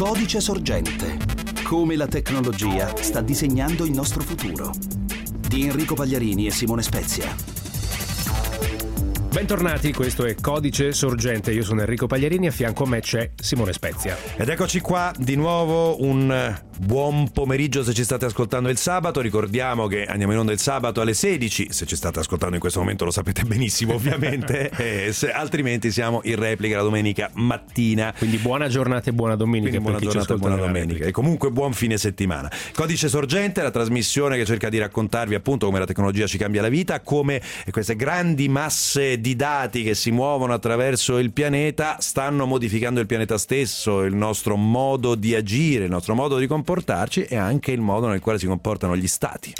Codice sorgente. Come la tecnologia sta disegnando il nostro futuro. Di Enrico Pagliarini e Simone Spezia. Bentornati, questo è Codice Sorgente. Io sono Enrico Pagliarini, a fianco a me c'è Simone Spezia. Ed eccoci qua di nuovo un buon pomeriggio se ci state ascoltando il sabato. Ricordiamo che andiamo in onda il sabato alle 16. Se ci state ascoltando in questo momento lo sapete benissimo, ovviamente. e se, altrimenti siamo in replica la domenica mattina. Quindi buona giornata e buona domenica. Quindi buona giornata e buona domenica. E comunque buon fine settimana. Codice Sorgente, la trasmissione che cerca di raccontarvi appunto come la tecnologia ci cambia la vita, come queste grandi masse di dati che si muovono attraverso il pianeta stanno modificando il pianeta stesso, il nostro modo di agire, il nostro modo di comportarci e anche il modo nel quale si comportano gli stati.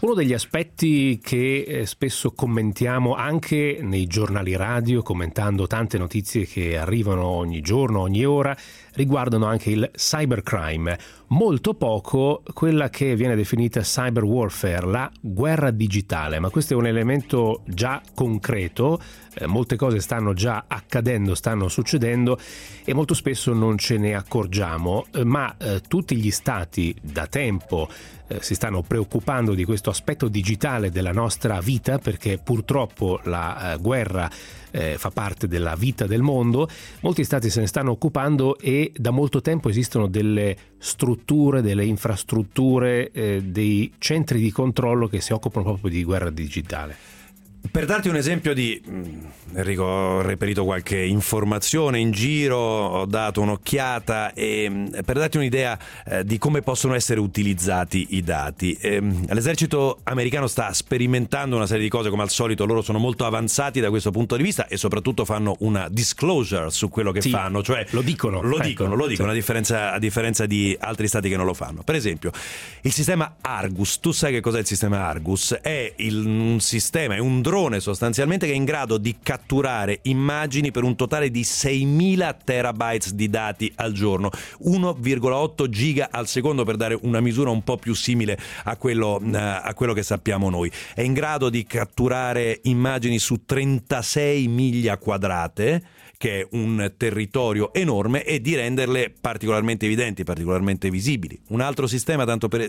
Uno degli aspetti che eh, spesso commentiamo anche nei giornali radio, commentando tante notizie che arrivano ogni giorno, ogni ora, riguardano anche il cybercrime, molto poco quella che viene definita cyber warfare, la guerra digitale, ma questo è un elemento già concreto, eh, molte cose stanno già accadendo, stanno succedendo e molto spesso non ce ne accorgiamo, eh, ma eh, tutti gli stati da tempo si stanno preoccupando di questo aspetto digitale della nostra vita perché purtroppo la guerra fa parte della vita del mondo, molti stati se ne stanno occupando e da molto tempo esistono delle strutture, delle infrastrutture, dei centri di controllo che si occupano proprio di guerra digitale. Per darti un esempio di, mm, Enrico, ho reperito qualche informazione in giro, ho dato un'occhiata e mm, per darti un'idea eh, di come possono essere utilizzati i dati. Eh, l'esercito americano sta sperimentando una serie di cose come al solito, loro sono molto avanzati da questo punto di vista e soprattutto fanno una disclosure su quello che sì, fanno, cioè lo dicono, lo ecco, dicono, lo dicono sì. a, differenza, a differenza di altri stati che non lo fanno. Per esempio, il sistema Argus, tu sai che cos'è il sistema Argus? È il, un sistema, è un drone sostanzialmente che è in grado di catturare immagini per un totale di 6.000 terabytes di dati al giorno, 1,8 giga al secondo per dare una misura un po' più simile a quello, eh, a quello che sappiamo noi. È in grado di catturare immagini su 36 miglia quadrate che è un territorio enorme, e di renderle particolarmente evidenti, particolarmente visibili. Un altro sistema, tanto per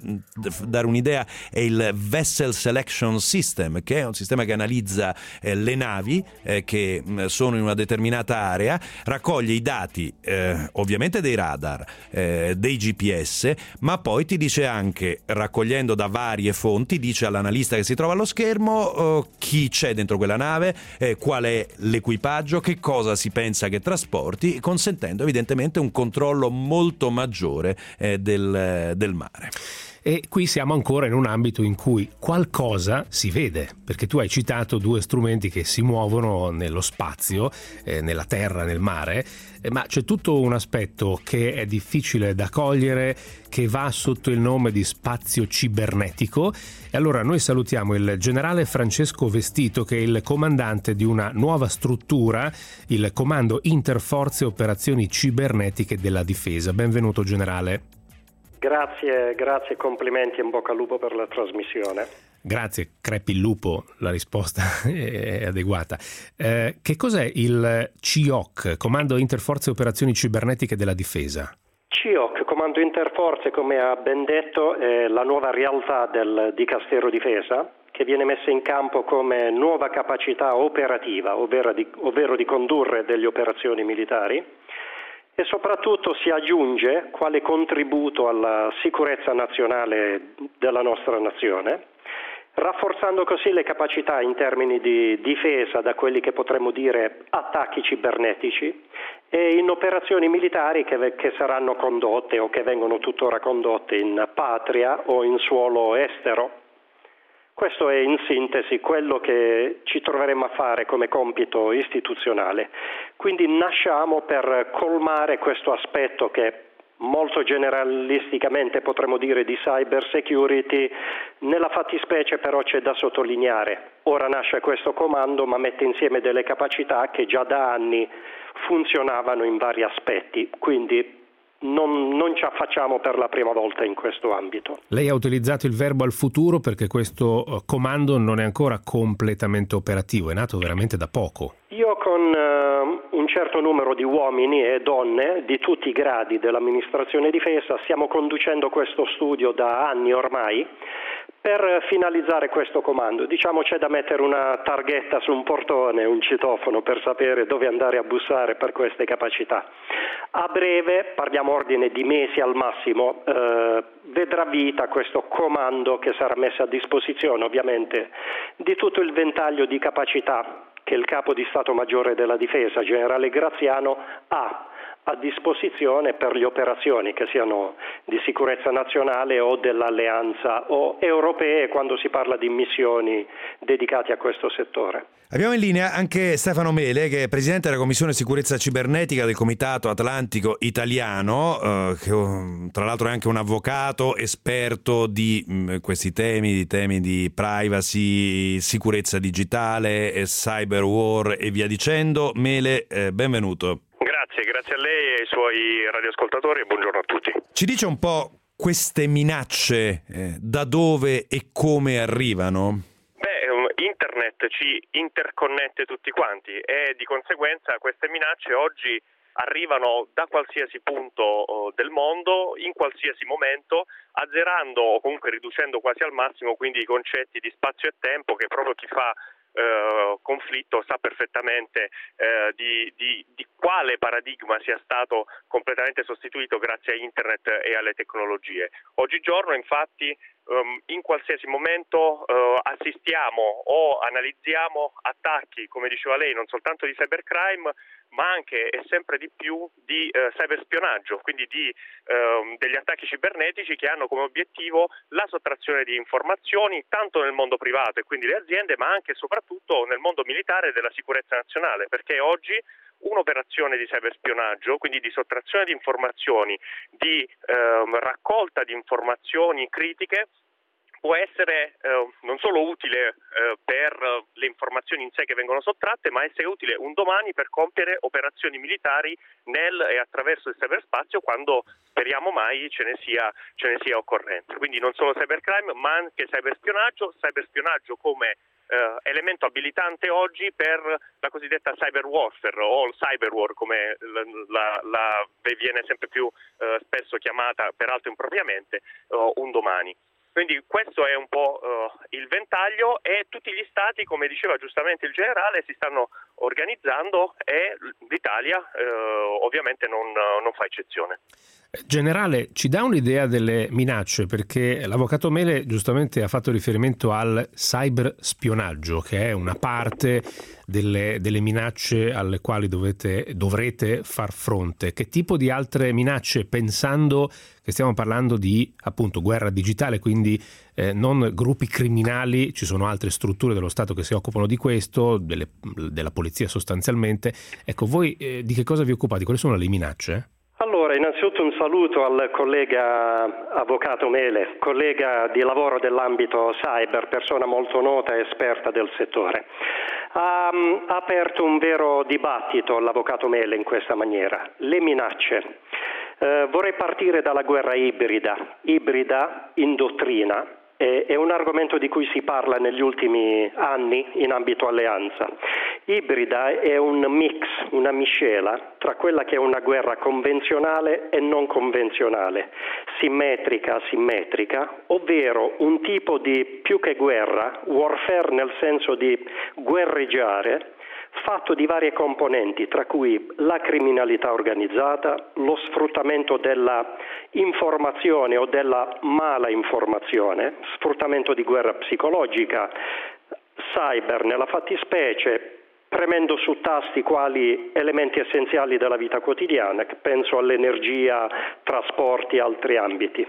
dare un'idea, è il Vessel Selection System, che è un sistema che analizza eh, le navi eh, che mh, sono in una determinata area, raccoglie i dati eh, ovviamente dei radar, eh, dei GPS, ma poi ti dice anche, raccogliendo da varie fonti, dice all'analista che si trova allo schermo oh, chi c'è dentro quella nave, eh, qual è l'equipaggio, che cosa si pensa che trasporti, consentendo evidentemente un controllo molto maggiore eh, del, del mare. E qui siamo ancora in un ambito in cui qualcosa si vede, perché tu hai citato due strumenti che si muovono nello spazio, eh, nella terra, nel mare, eh, ma c'è tutto un aspetto che è difficile da cogliere, che va sotto il nome di spazio cibernetico. E allora noi salutiamo il generale Francesco Vestito, che è il comandante di una nuova struttura, il Comando Interforze Operazioni Cibernetiche della Difesa. Benvenuto generale. Grazie, grazie, complimenti e in bocca al lupo per la trasmissione. Grazie, crepi il lupo, la risposta è adeguata. Eh, che cos'è il CIOC, Comando Interforze Operazioni Cibernetiche della Difesa? CIOC, Comando Interforze, come ha ben detto, è la nuova realtà del Dicastero Difesa che viene messa in campo come nuova capacità operativa, ovvero di, ovvero di condurre delle operazioni militari e soprattutto si aggiunge quale contributo alla sicurezza nazionale della nostra nazione, rafforzando così le capacità in termini di difesa da quelli che potremmo dire attacchi cibernetici e in operazioni militari che, che saranno condotte o che vengono tuttora condotte in patria o in suolo estero. Questo è in sintesi quello che ci troveremo a fare come compito istituzionale. Quindi nasciamo per colmare questo aspetto che molto generalisticamente potremmo dire di cyber security, nella fattispecie però c'è da sottolineare. Ora nasce questo comando ma mette insieme delle capacità che già da anni funzionavano in vari aspetti, quindi non, non, ci affacciamo per la prima volta in questo ambito. Lei ha utilizzato il verbo al futuro perché questo eh, comando non è ancora completamente operativo, è nato veramente da poco. Io con uh, un certo numero di uomini e donne di tutti i gradi dell'amministrazione difesa stiamo conducendo questo studio da anni ormai per finalizzare questo comando. Diciamo c'è da mettere una targhetta su un portone, un citofono per sapere dove andare a bussare per queste capacità. A breve, parliamo ordine di mesi al massimo, eh, vedrà vita questo comando che sarà messo a disposizione ovviamente di tutto il ventaglio di capacità che il capo di Stato Maggiore della Difesa, generale Graziano, ha a disposizione per le operazioni che siano di sicurezza nazionale o dell'alleanza o europee quando si parla di missioni dedicate a questo settore. Abbiamo in linea anche Stefano Mele, che è presidente della Commissione Sicurezza Cibernetica del Comitato Atlantico Italiano, eh, che oh, tra l'altro è anche un avvocato esperto di mh, mm, questi temi, di temi di privacy, sicurezza digitale, cyber war e via dicendo. Mele, eh, benvenuto. Grazie, grazie a lei e ai suoi radioascoltatori e buongiorno a tutti. Ci dice un po' queste minacce, eh, da dove e come arrivano? Beh, um, internet ci interconnette tutti quanti e di conseguenza queste minacce oggi arrivano da qualsiasi punto oh, del mondo, in qualsiasi momento, azzerando o comunque riducendo quasi al massimo quindi i concetti di spazio e tempo che proprio chi fa conflitto sa perfettamente eh, di, di, di, quale paradigma sia stato completamente sostituito grazie a internet e alle tecnologie. Oggigiorno infatti um, in qualsiasi momento uh, assistiamo o analizziamo attacchi, come diceva lei, non soltanto di cybercrime, ma anche e sempre di più di uh, cyberspionaggio, quindi di, uh, degli attacchi cibernetici che hanno come obiettivo la sottrazione di informazioni tanto nel mondo privato e quindi le aziende, ma anche e soprattutto nel mondo militare della sicurezza nazionale, perché oggi un'operazione di cyberspionaggio, quindi di sottrazione di informazioni, di ehm, raccolta di informazioni critiche, può essere eh, non solo utile eh, per le informazioni in sé che vengono sottratte, ma essere utile un domani per compiere operazioni militari nel e attraverso il cyberspazio quando speriamo mai ce ne sia, ce ne sia occorrenza. Quindi non solo cybercrime, ma anche cyberspionaggio, cyberspionaggio come eh, elemento abilitante oggi per la cosiddetta cyber warfare o il cyber war come la, la, viene sempre più eh, spesso chiamata, peraltro impropriamente, eh, un domani. Quindi questo è un po' uh, il ventaglio e tutti gli stati, come diceva giustamente il generale, si stanno organizzando e l'Italia uh, ovviamente non, non fa eccezione. Generale, ci dà un'idea delle minacce perché l'avvocato Mele giustamente ha fatto riferimento al cyberspionaggio, che è una parte delle, delle minacce alle quali dovete, dovrete far fronte. Che tipo di altre minacce, pensando che stiamo parlando di appunto guerra digitale, quindi eh, non gruppi criminali, ci sono altre strutture dello Stato che si occupano di questo, delle, della polizia sostanzialmente. Ecco, voi eh, di che cosa vi occupate? Quali sono le minacce? Allora, innanzitutto un saluto al collega Avvocato Mele, collega di lavoro dell'ambito cyber, persona molto nota e esperta del settore. Ha, ha aperto un vero dibattito l'Avvocato Mele in questa maniera. Le minacce. Eh, vorrei partire dalla guerra ibrida, ibrida in dottrina, è un argomento di cui si parla negli ultimi anni in ambito alleanza. Ibrida è un mix, una miscela tra quella che è una guerra convenzionale e non convenzionale, simmetrica, asimmetrica, ovvero un tipo di più che guerra, warfare nel senso di guerreggiare, fatto di varie componenti, tra cui la criminalità organizzata, lo sfruttamento della informazione o della mala informazione, sfruttamento di guerra psicologica, cyber nella fattispecie, premendo su tasti quali elementi essenziali della vita quotidiana, penso all'energia, trasporti e altri ambiti.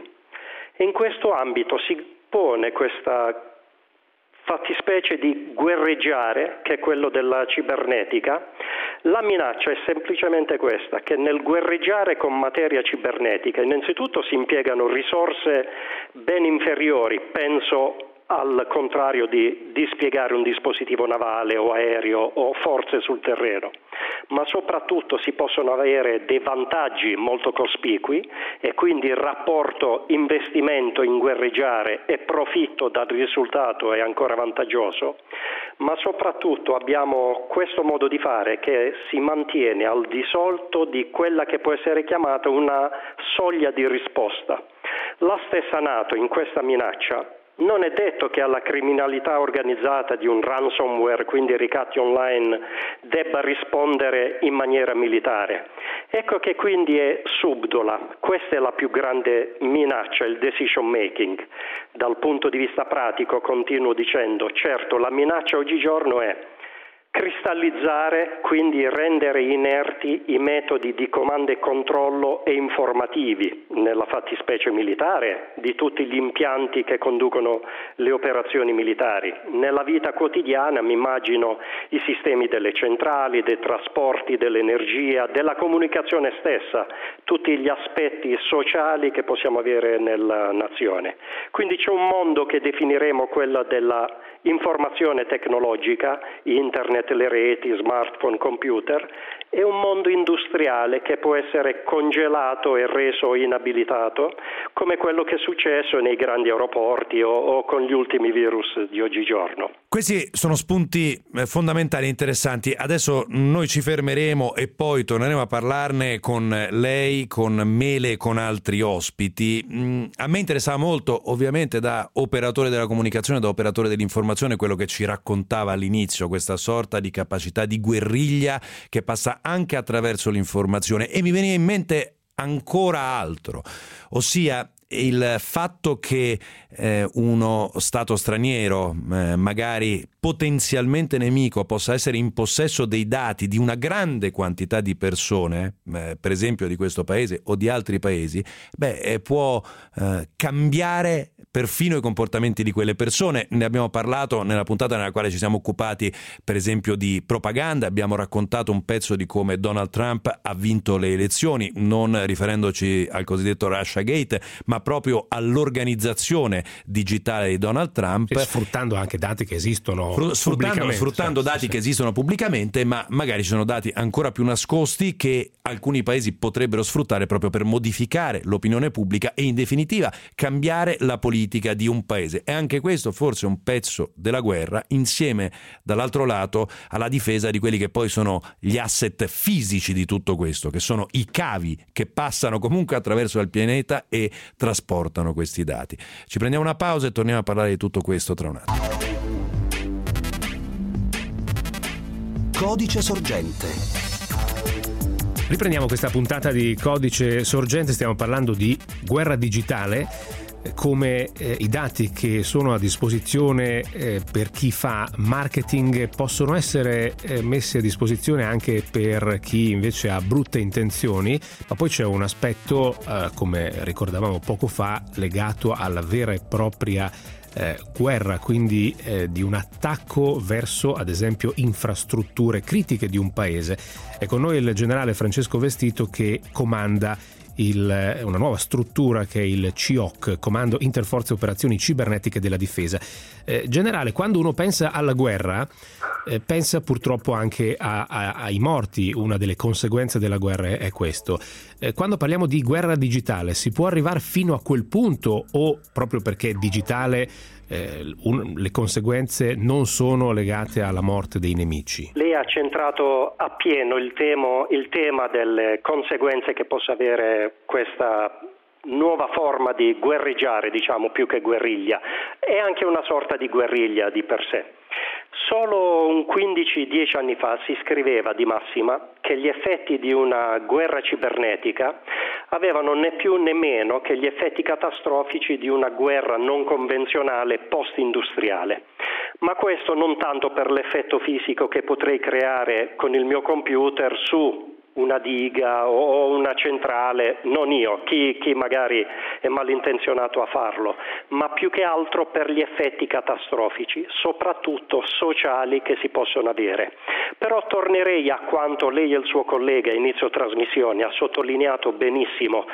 In questo ambito si pone questa fattispecie di guerreggiare, che è quello della cibernetica, la minaccia è semplicemente questa, che nel guerreggiare con materia cibernetica innanzitutto si impiegano risorse ben inferiori, penso al contrario di dispiegare un dispositivo navale o aereo o forze sul terreno, ma soprattutto si possono avere dei vantaggi molto cospicui e quindi il rapporto investimento in guerreggiare e profitto dal risultato è ancora vantaggioso, ma soprattutto abbiamo questo modo di fare che si mantiene al di sotto di quella che può essere chiamata una soglia di risposta. La stessa Nato in questa minaccia non è detto che alla criminalità organizzata di un ransomware, quindi ricatti online, debba rispondere in maniera militare. Ecco che quindi è subdola, questa è la più grande minaccia, il decision making. Dal punto di vista pratico continuo dicendo, certo la minaccia oggigiorno è Cristallizzare, quindi rendere inerti i metodi di comando e controllo e informativi, nella fattispecie militare, di tutti gli impianti che conducono le operazioni militari. Nella vita quotidiana mi immagino i sistemi delle centrali, dei trasporti, dell'energia, della comunicazione stessa, tutti gli aspetti sociali che possiamo avere nella nazione. Quindi c'è un mondo che definiremo quello della informazione tecnologica, internet, le reti, smartphone, computer, e un mondo industriale che può essere congelato e reso inabilitato, come quello che è successo nei grandi aeroporti o, o con gli ultimi virus di oggigiorno. Questi sono spunti eh, fondamentali e interessanti. Adesso noi ci fermeremo e poi torneremo a parlarne con lei, con Mele e con altri ospiti. Mm, a me interessava molto, ovviamente, da operatore della comunicazione, da operatore dell'informazione, quello che ci raccontava all'inizio, questa sorta di capacità di guerriglia che passa anche attraverso l'informazione. E mi veniva in mente ancora altro, ossia il fatto che eh, uno Stato straniero, eh, magari potenzialmente nemico, possa essere in possesso dei dati di una grande quantità di persone, eh, per esempio di questo paese o di altri paesi, beh, eh, può eh, cambiare perfino i comportamenti di quelle persone. Ne abbiamo parlato nella puntata nella quale ci siamo occupati, per esempio, di propaganda. Abbiamo raccontato un pezzo di come Donald Trump ha vinto le elezioni, non riferendoci al cosiddetto Russia Gate, ma proprio all'organizzazione digitale di Donald Trump. E sfruttando anche dati che esistono Fru- sfruttando, sfruttando dati sì. che esistono pubblicamente, ma magari ci sono dati ancora più nascosti che alcuni paesi potrebbero sfruttare proprio per modificare l'opinione pubblica e in definitiva cambiare la politica di un paese. E anche questo forse un pezzo della guerra insieme dall'altro lato alla difesa di quelli che poi sono gli asset fisici di tutto questo, che sono i cavi che passano comunque attraverso il pianeta e trasportano questi dati. Ci prendiamo una pausa e torniamo a parlare di tutto questo tra un attimo. Codice sorgente. Riprendiamo questa puntata di Codice Sorgente, stiamo parlando di guerra digitale come eh, i dati che sono a disposizione eh, per chi fa marketing possono essere eh, messi a disposizione anche per chi invece ha brutte intenzioni, ma poi c'è un aspetto, eh, come ricordavamo poco fa, legato alla vera e propria eh, guerra, quindi eh, di un attacco verso ad esempio infrastrutture critiche di un paese. È con noi il generale Francesco Vestito che comanda il, una nuova struttura che è il CIOC, Comando Interforze Operazioni Cibernetiche della Difesa. Eh, generale, quando uno pensa alla guerra, eh, pensa purtroppo anche a, a, ai morti, una delle conseguenze della guerra è, è questo. Eh, quando parliamo di guerra digitale, si può arrivare fino a quel punto o proprio perché digitale eh, un, le conseguenze non sono legate alla morte dei nemici. Lei ha centrato appieno il, temo, il tema delle conseguenze che possa avere questa nuova forma di guerreggiare, diciamo, più che guerriglia. È anche una sorta di guerriglia di per sé. Solo un 15-10 anni fa si scriveva di massima che gli effetti di una guerra cibernetica avevano né più né meno che gli effetti catastrofici di una guerra non convenzionale post-industriale. Ma questo non tanto per l'effetto fisico che potrei creare con il mio computer su una diga o una centrale, non io, chi, chi, magari è malintenzionato a farlo, ma più che altro per gli effetti catastrofici, soprattutto sociali che si possono avere. Però tornerei a quanto lei e il suo collega inizio trasmissione ha sottolineato benissimo,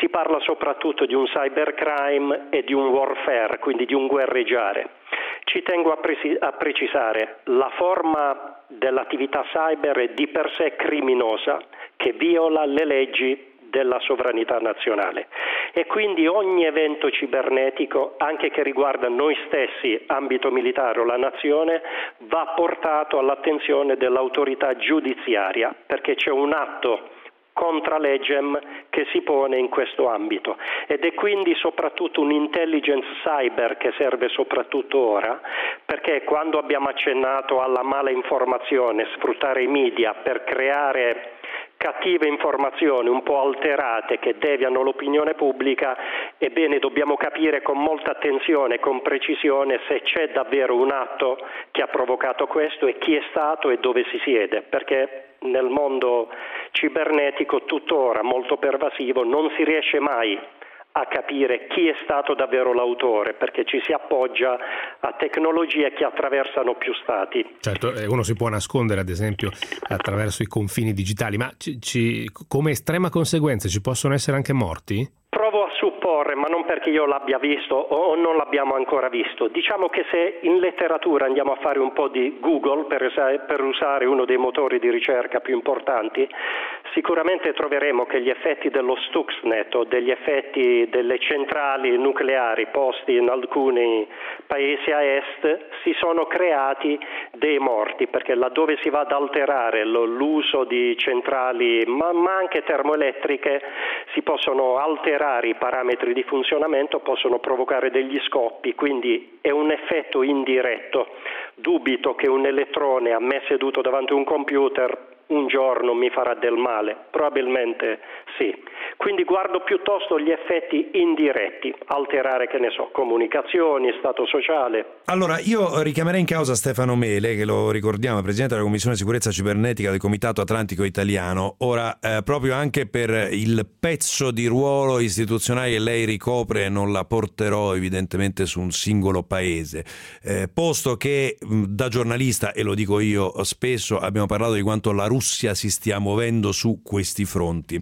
si parla soprattutto di un cybercrime e di un warfare, quindi di un guerreggiare. Ci tengo a, presi- a precisare, la forma dell'attività cyber è di per sé criminosa che viola le leggi della sovranità nazionale. E quindi ogni evento cibernetico, anche che riguarda noi stessi, ambito militare o la nazione, va portato all'attenzione dell'autorità giudiziaria perché c'è un atto contra legem che si pone in questo ambito. Ed è quindi soprattutto un'intelligence cyber che serve soprattutto ora perché quando abbiamo accennato alla mala informazione, sfruttare i media per creare cattive informazioni un po' alterate che deviano l'opinione pubblica, ebbene dobbiamo capire con molta attenzione con precisione se c'è davvero un atto che ha provocato questo e chi è stato e dove si siede, perché nel mondo cibernetico tuttora molto pervasivo non si riesce mai a capire chi è stato davvero l'autore, perché ci si appoggia a tecnologie che attraversano più stati. Certo, eh, uno si può nascondere ad esempio attraverso i confini digitali, ma ci, ci, come estrema conseguenza ci possono essere anche morti? Provo a supporre, ma non perché io l'abbia visto o non l'abbiamo ancora visto. Diciamo che se in letteratura andiamo a fare un po' di Google, per, usare uno dei motori di ricerca più importanti, sicuramente troveremo che gli effetti dello Stuxnet o degli effetti delle centrali nucleari posti in alcuni paesi a est si sono creati dei morti, perché laddove si va ad alterare l'uso di centrali, ma, anche termoelettriche, si possono alterare i parametri di funzionamento possono provocare degli scoppi, quindi è un effetto indiretto. Dubito che un elettrone a me seduto davanti a un computer un giorno mi farà del male? Probabilmente sì. Quindi guardo piuttosto gli effetti indiretti, alterare, che ne so, comunicazioni, stato sociale. Allora, io richiamerei in causa Stefano Mele, che lo ricordiamo, Presidente della Commissione Sicurezza Cibernetica del Comitato Atlantico Italiano, ora eh, proprio anche per il pezzo di ruolo istituzionale che lei ricopre, non la porterò evidentemente su un singolo paese, eh, posto che da giornalista, e lo dico io spesso, abbiamo parlato di quanto la Russia si stia muovendo su questi fronti.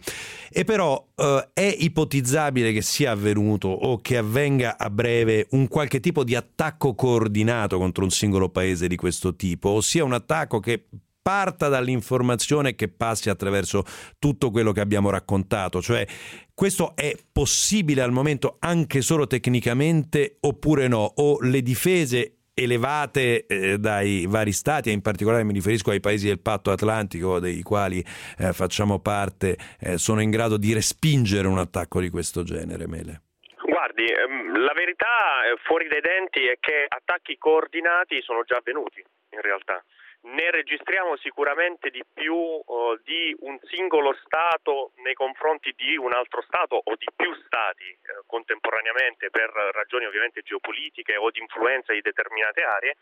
E però eh, è ipotizzabile che sia avvenuto o che avvenga a breve un qualche tipo di attacco coordinato contro un singolo paese di questo tipo, ossia un attacco che parta dall'informazione che passi attraverso tutto quello che abbiamo raccontato, cioè questo è possibile al momento anche solo tecnicamente oppure no? O le difese elevate eh, dai vari stati e in particolare mi riferisco ai paesi del patto atlantico dei quali eh, facciamo parte eh, sono in grado di respingere un attacco di questo genere Mele? Guardi, ehm, la verità eh, fuori dai denti è che attacchi coordinati sono già avvenuti in realtà ne registriamo sicuramente di più uh, di un singolo Stato nei confronti di un altro Stato o di più Stati uh, contemporaneamente per ragioni ovviamente geopolitiche o di influenza di determinate aree,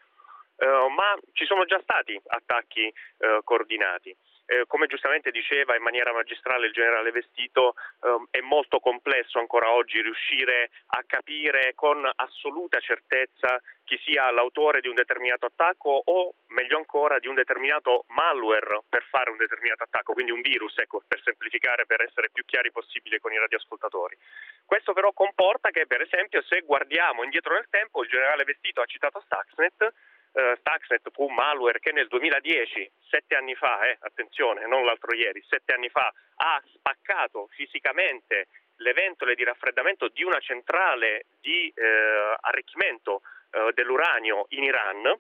uh, ma ci sono già stati attacchi coordinati eh, come giustamente diceva in maniera magistrale il generale Vestito, ehm, è molto complesso ancora oggi riuscire a capire con assoluta certezza chi sia l'autore di un determinato attacco o meglio ancora di un determinato malware per fare un determinato attacco, quindi un virus, ecco, per semplificare, per essere più chiari possibile con i radioascoltatori. Questo però comporta che per esempio se guardiamo indietro nel tempo, il generale Vestito ha citato Stuxnet, eh, Stuxnet fu un malware che nel 2010, sette anni fa, eh, attenzione, non l'altro ieri, sette anni fa, ha spaccato fisicamente le ventole di raffreddamento di una centrale di eh, arricchimento eh, dell'uranio in Iran.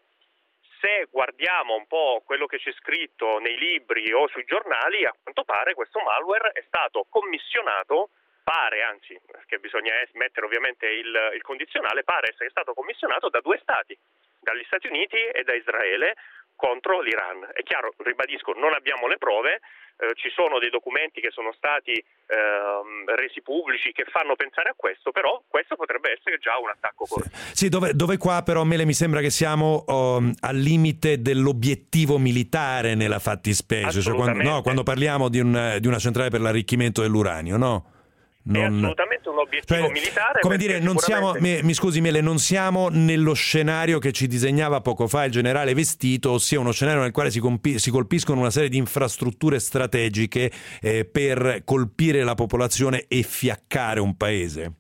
Se guardiamo un po' quello che c'è scritto nei libri o sui giornali, a quanto pare questo malware è stato commissionato pare, anzi, perché bisogna mettere ovviamente il, il condizionale, pare essere stato commissionato da due stati, dagli Stati Uniti e da Israele contro l'Iran. È chiaro, ribadisco, non abbiamo le prove, eh, ci sono dei documenti che sono stati eh, resi pubblici che fanno pensare a questo, però questo potrebbe essere già un attacco corto. Sì, dove, dove, qua però Mele mi sembra che siamo um, al limite dell'obiettivo militare nella fattispecie, cioè quando, no, quando parliamo di, un, di una centrale per l'arricchimento dell'uranio, no? Non... È assolutamente un obiettivo cioè, militare. Come dire, non siamo, mi, mi, scusi Mele, non siamo nello scenario che ci disegnava poco fa il generale Vestito, ossia uno scenario nel quale si, compi- si colpiscono una serie di infrastrutture strategiche eh, per colpire la popolazione e fiaccare un paese.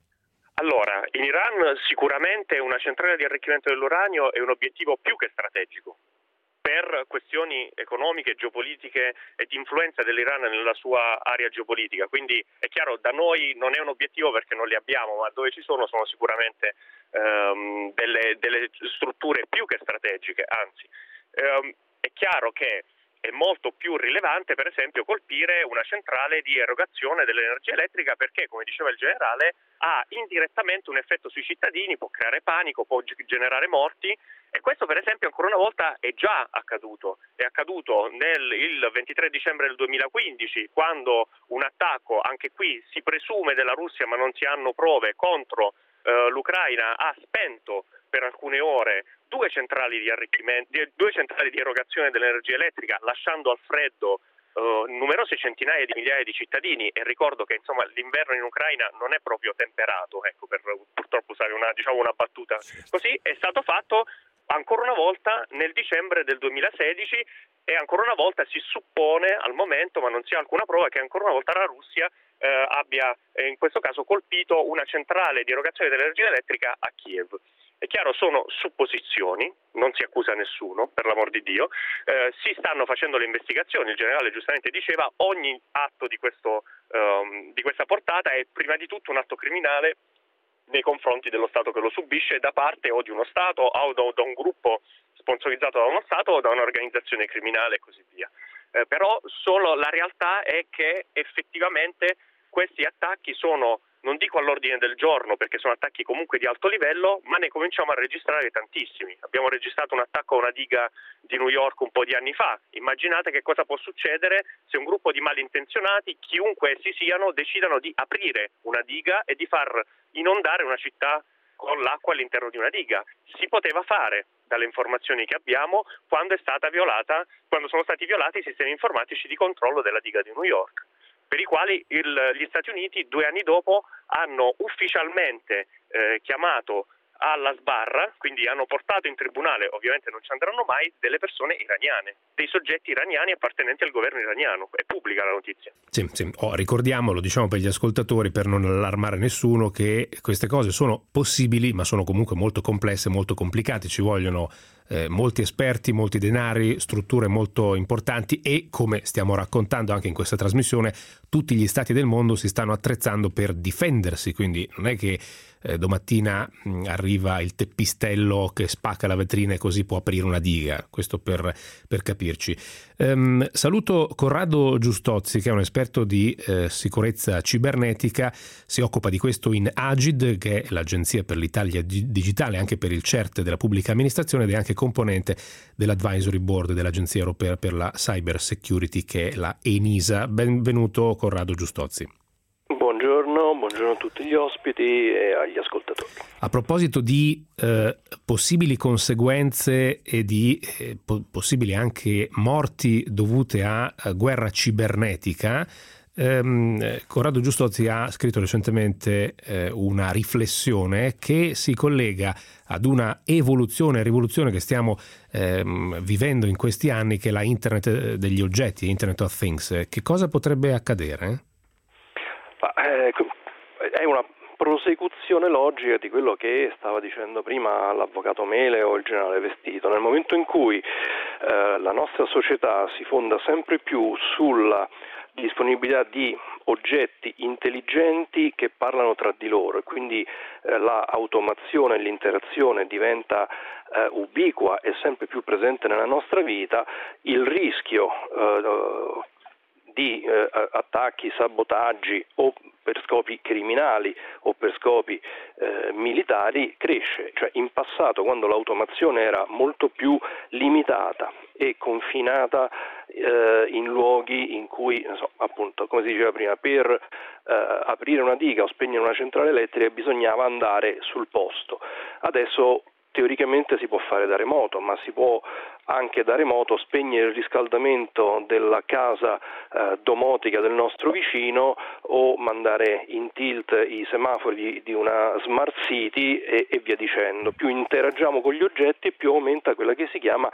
Allora, in Iran sicuramente una centrale di arricchimento dell'uranio è un obiettivo più che strategico per questioni economiche, geopolitiche e di influenza dell'Iran nella sua area geopolitica. Quindi è chiaro, da noi non è un obiettivo perché non li abbiamo, ma dove ci sono sono sicuramente ehm, delle, delle, strutture più che strategiche, anzi ehm, è chiaro che è molto più rilevante per esempio colpire una centrale di erogazione dell'energia elettrica perché, come diceva il generale, ha indirettamente un effetto sui cittadini, può creare panico, può generare morti e questo per esempio ancora una volta è già accaduto. È accaduto nel, il 23 dicembre del 2015 quando un attacco, anche qui si presume della Russia ma non si hanno prove, contro eh, l'Ucraina ha spento per alcune ore due centrali di, due centrali di erogazione dell'energia elettrica, lasciando al freddo Uh, numerose centinaia di migliaia di cittadini. E ricordo che insomma, l'inverno in Ucraina non è proprio temperato, ecco, per purtroppo usare una, diciamo, una battuta. Così, è stato fatto ancora una volta nel dicembre del 2016 e ancora una volta si suppone al momento, ma non si ha alcuna prova, che ancora una volta la Russia eh, abbia eh, in questo caso colpito una centrale di erogazione dell'energia elettrica a Kiev. È chiaro, sono supposizioni, non si accusa nessuno, per l'amor di Dio, eh, si stanno facendo le investigazioni, il generale giustamente diceva ogni atto di, questo, um, di questa portata è prima di tutto un atto criminale nei confronti dello Stato che lo subisce da parte o di uno Stato o da un gruppo sponsorizzato da uno Stato o da un'organizzazione criminale e così via. Eh, però solo la realtà è che effettivamente questi attacchi sono non dico all'ordine del giorno perché sono attacchi comunque di alto livello, ma ne cominciamo a registrare tantissimi. Abbiamo registrato un attacco a una diga di New York un po' di anni fa. Immaginate che cosa può succedere se un gruppo di malintenzionati, chiunque essi siano, decidano di aprire una diga e di far inondare una città con l'acqua all'interno di una diga. Si poteva fare dalle informazioni che abbiamo quando, violata, quando sono stati violati i sistemi informatici di controllo della diga di New York per i quali il, gli Stati Uniti due anni dopo hanno ufficialmente eh, chiamato alla sbarra, quindi hanno portato in tribunale, ovviamente non ci andranno mai, delle persone iraniane, dei soggetti iraniani appartenenti al governo iraniano. È pubblica la notizia. Sì, sì. Oh, ricordiamolo, diciamo per gli ascoltatori, per non allarmare nessuno, che queste cose sono possibili, ma sono comunque molto complesse, molto complicate. Ci vogliono eh, molti esperti, molti denari, strutture molto importanti e, come stiamo raccontando anche in questa trasmissione, tutti gli stati del mondo si stanno attrezzando per difendersi, quindi non è che eh, domattina mh, mm, arriva il teppistello che spacca la vetrina e così può aprire una diga, questo per, per capirci. Um, saluto Corrado Giustozzi che è un esperto di eh, sicurezza cibernetica, si occupa di questo in Agid che è l'agenzia per l'Italia digitale anche per il CERT della pubblica amministrazione ed è anche componente dell'advisory board dell'agenzia europea per la cyber security che è la ENISA. Benvenuto Corrado Giustozzi buongiorno a tutti gli ospiti e agli ascoltatori. A proposito di eh, possibili conseguenze e di eh, po- possibili anche morti dovute a, a guerra cibernetica, ehm, Corrado Giustozzi ha scritto recentemente eh, una riflessione che si collega ad una evoluzione, rivoluzione che stiamo ehm, vivendo in questi anni, che è la Internet eh, degli oggetti, Internet of Things. Che cosa potrebbe accadere? Ma, eh, una prosecuzione logica di quello che stava dicendo prima l'avvocato Mele o il generale Vestito. Nel momento in cui eh, la nostra società si fonda sempre più sulla disponibilità di oggetti intelligenti che parlano tra di loro e quindi eh, l'automazione e l'interazione diventa eh, ubiqua e sempre più presente nella nostra vita, il rischio eh, di eh, attacchi, sabotaggi o per scopi criminali o per scopi eh, militari cresce. Cioè, in passato, quando l'automazione era molto più limitata e confinata eh, in luoghi in cui, so, appunto, come si diceva prima, per eh, aprire una diga o spegnere una centrale elettrica bisognava andare sul posto. Adesso teoricamente si può fare da remoto, ma si può anche da remoto spegnere il riscaldamento della casa eh, domotica del nostro vicino o mandare in tilt i semafori di una smart city e, e via dicendo. Più interagiamo con gli oggetti più aumenta quella che si chiama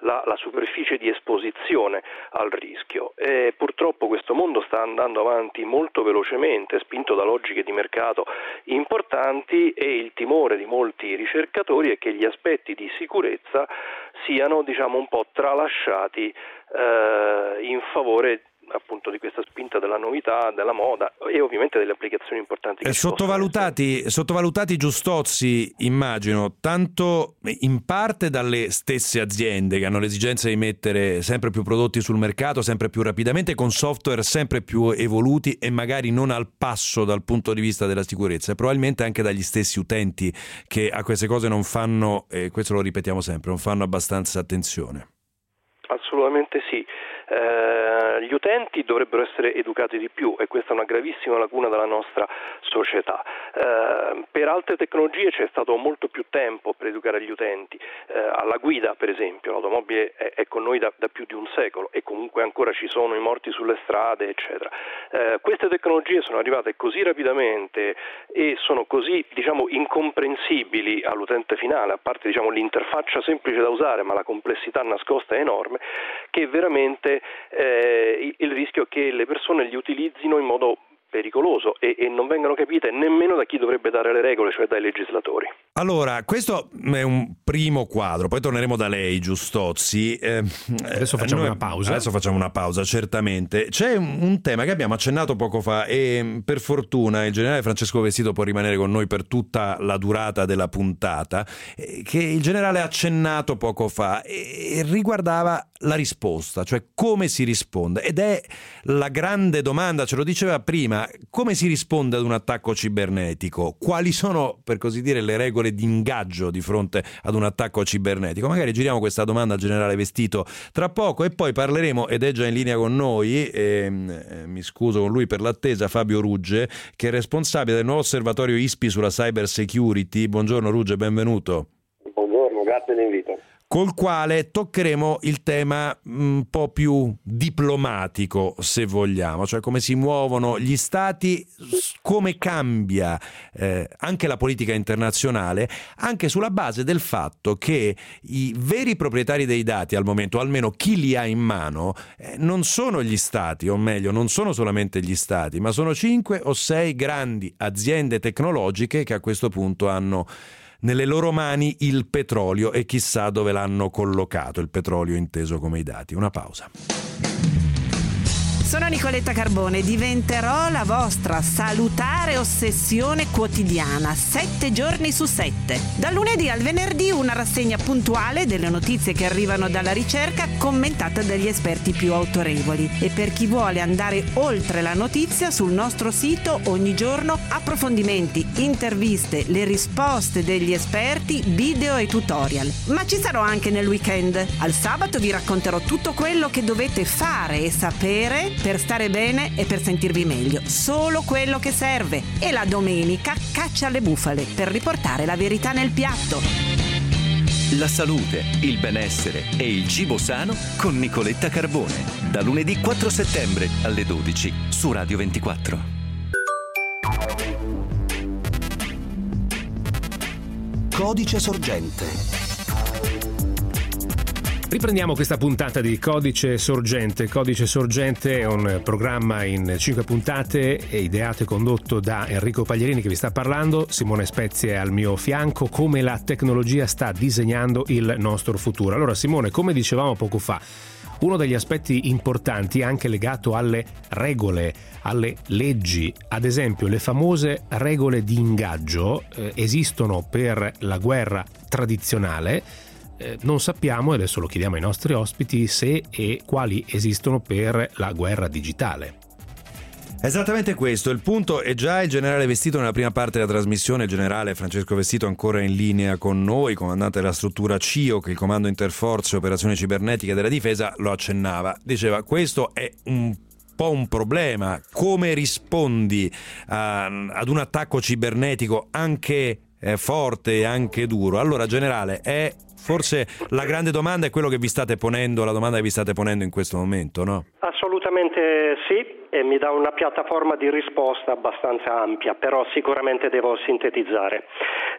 la, la superficie di esposizione al rischio. E purtroppo questo mondo sta andando avanti molto velocemente, spinto da logiche di mercato importanti e il timore di molti ricercatori è che gli aspetti di sicurezza siano diciamo, un po' tralasciati eh, in favore appunto di questa spinta della novità, della moda e ovviamente delle applicazioni importanti. Che sottovalutati, sottovalutati giustozzi, immagino, tanto in parte dalle stesse aziende che hanno l'esigenza di mettere sempre più prodotti sul mercato, sempre più rapidamente, con software sempre più evoluti e magari non al passo dal punto di vista della sicurezza, e probabilmente anche dagli stessi utenti che a queste cose non fanno, e questo lo ripetiamo sempre, non fanno abbastanza attenzione. Assolutamente sì. Eh, gli utenti dovrebbero essere educati di più e questa è una gravissima lacuna della nostra società. Eh, per altre tecnologie c'è stato molto più tempo per educare gli utenti, eh, alla guida per esempio, l'automobile è, è con noi da, da, più di un secolo e comunque ancora ci sono i morti sulle strade eccetera. Eh, queste tecnologie sono arrivate così rapidamente e sono così diciamo, incomprensibili all'utente finale, a parte diciamo, l'interfaccia semplice da usare ma la complessità nascosta è enorme, che veramente eh, il rischio che le persone li utilizzino in modo pericoloso e, e, non vengono capite nemmeno da chi dovrebbe dare le regole, cioè dai legislatori. Allora, questo è un primo quadro, poi torneremo da lei, Giustozzi. Eh, adesso facciamo noi, una pausa. Adesso facciamo una pausa, certamente. C'è un, un, tema che abbiamo accennato poco fa e per fortuna il generale Francesco Vestito può rimanere con noi per tutta la durata della puntata, eh, che il generale ha accennato poco fa e riguardava la risposta, cioè come si risponde. Ed è la grande domanda, ce lo diceva prima, come si risponde ad un attacco cibernetico? Quali sono, per così dire, le regole di ingaggio di fronte ad un attacco cibernetico? Magari giriamo questa domanda al generale Vestito tra poco e poi parleremo, ed è già in linea con noi, e, eh, mi scuso con lui per l'attesa, Fabio Rugge, che è responsabile del nuovo osservatorio ISPI sulla cyber security. Buongiorno Rugge, benvenuto. Buongiorno, grazie dell'invito col quale toccheremo il tema un po' più diplomatico, se vogliamo, cioè come si muovono gli stati, come cambia eh, anche la politica internazionale, anche sulla base del fatto che i veri proprietari dei dati al momento, almeno chi li ha in mano, eh, non sono gli stati, o meglio, non sono solamente gli stati, ma sono cinque o sei grandi aziende tecnologiche che a questo punto hanno nelle loro mani il petrolio e chissà dove l'hanno collocato, il petrolio inteso come i dati. Una pausa. Sono Nicoletta Carbone, diventerò la vostra salutare ossessione quotidiana, sette giorni su sette. Dal lunedì al venerdì una rassegna puntuale delle notizie che arrivano dalla ricerca commentata dagli esperti più autorevoli. E per chi vuole andare oltre la notizia, sul nostro sito ogni giorno approfondimenti, interviste, le risposte degli esperti, video e tutorial. Ma ci sarò anche nel weekend. Al sabato vi racconterò tutto quello che dovete fare e sapere per stare bene e per sentirvi meglio. Solo quello che serve. E la domenica caccia alle bufale per riportare la verità nel piatto. La salute, il benessere e il cibo sano con Nicoletta Carbone. Da lunedì 4 settembre alle 12 su Radio 24. Codice sorgente Riprendiamo questa puntata di Codice Sorgente. Codice Sorgente è un programma in cinque puntate ideato e condotto da Enrico Paglierini che vi sta parlando, Simone Spezie è al mio fianco, come la tecnologia sta disegnando il nostro futuro. Allora Simone, come dicevamo poco fa, uno degli aspetti importanti è anche legato alle regole, alle leggi. Ad esempio, le famose regole di ingaggio eh, esistono per la guerra tradizionale eh, non sappiamo, e adesso lo chiediamo ai nostri ospiti, se e quali esistono per la guerra digitale. Esattamente questo, il punto è già il generale Vestito nella prima parte della trasmissione, il generale Francesco Vestito ancora in linea con noi, comandante della struttura CIO, che è il Comando Interforze Operazioni Cibernetiche della Difesa, lo accennava. Diceva questo è un po' un problema, come rispondi a, ad un attacco cibernetico anche eh, forte e anche duro? Allora generale, è Forse la grande domanda è quello che vi state ponendo, la domanda che vi state ponendo in questo momento, no? Assolutamente sì e mi dà una piattaforma di risposta abbastanza ampia, però sicuramente devo sintetizzare.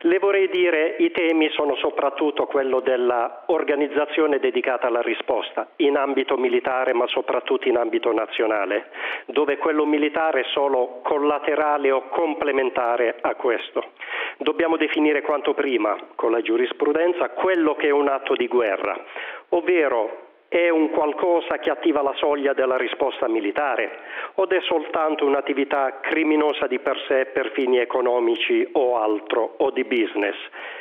Le vorrei dire i temi sono soprattutto quello dell'organizzazione dedicata alla risposta in ambito militare ma soprattutto in ambito nazionale, dove quello militare è solo collaterale o complementare a questo. Dobbiamo definire quanto prima con la giurisprudenza quello che è un atto di guerra, ovvero è un qualcosa che attiva la soglia della risposta militare o è soltanto un'attività criminosa di per sé per fini economici o altro o di business?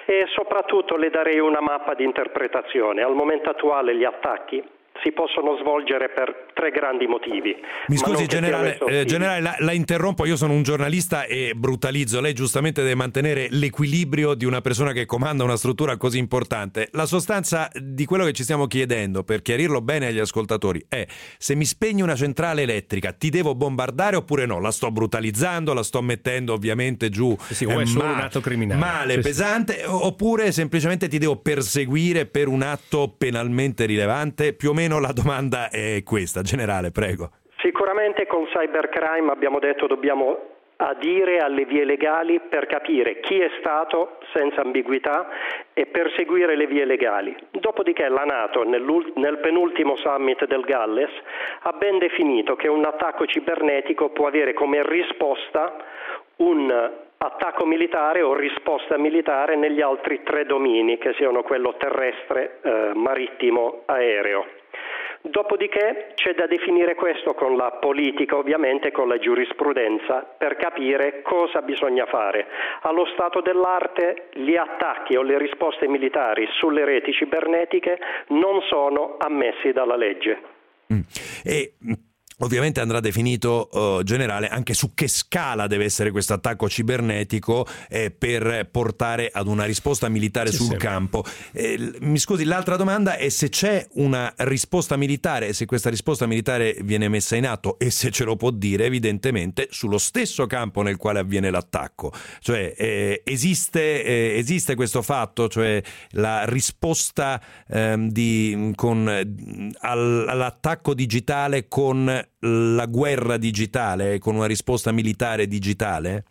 E soprattutto le darei una mappa di interpretazione. Al momento attuale gli attacchi si possono svolgere per tre grandi motivi. Mi scusi generale, eh, generale la, la, interrompo, io sono un giornalista e brutalizzo, lei giustamente deve mantenere l'equilibrio di una persona che comanda una struttura così importante. La sostanza di quello che ci stiamo chiedendo, per chiarirlo bene agli ascoltatori, è se mi spegni una centrale elettrica ti devo bombardare oppure no? La sto brutalizzando, la sto mettendo ovviamente giù sì, eh, è solo ma- un atto criminale. male, sì, pesante, sì. oppure semplicemente ti devo perseguire per un atto penalmente rilevante? Più o meno meno la domanda è questa, generale, prego. Sicuramente con cybercrime abbiamo detto dobbiamo adire alle vie legali per capire chi è stato senza ambiguità e perseguire le vie legali. Dopodiché la Nato nel penultimo summit del Galles ha ben definito che un attacco cibernetico può avere come risposta un attacco militare o risposta militare negli altri tre domini che siano quello terrestre, eh, marittimo, aereo. Dopodiché c'è da definire questo con la politica, ovviamente con la giurisprudenza, per capire cosa bisogna fare. Allo stato dell'arte gli attacchi o le risposte militari sulle reti cibernetiche non sono ammessi dalla legge. Mm. E Ovviamente andrà definito uh, generale anche su che scala deve essere questo attacco cibernetico eh, per portare ad una risposta militare sì, sul sì. campo. Eh, mi scusi, l'altra domanda è se c'è una risposta militare, se questa risposta militare viene messa in atto e se ce lo può dire evidentemente sullo stesso campo nel quale avviene l'attacco. Cioè eh, esiste, eh, esiste, questo fatto, cioè la risposta ehm, di, con, al, all'attacco digitale con la guerra digitale, con una risposta militare digitale?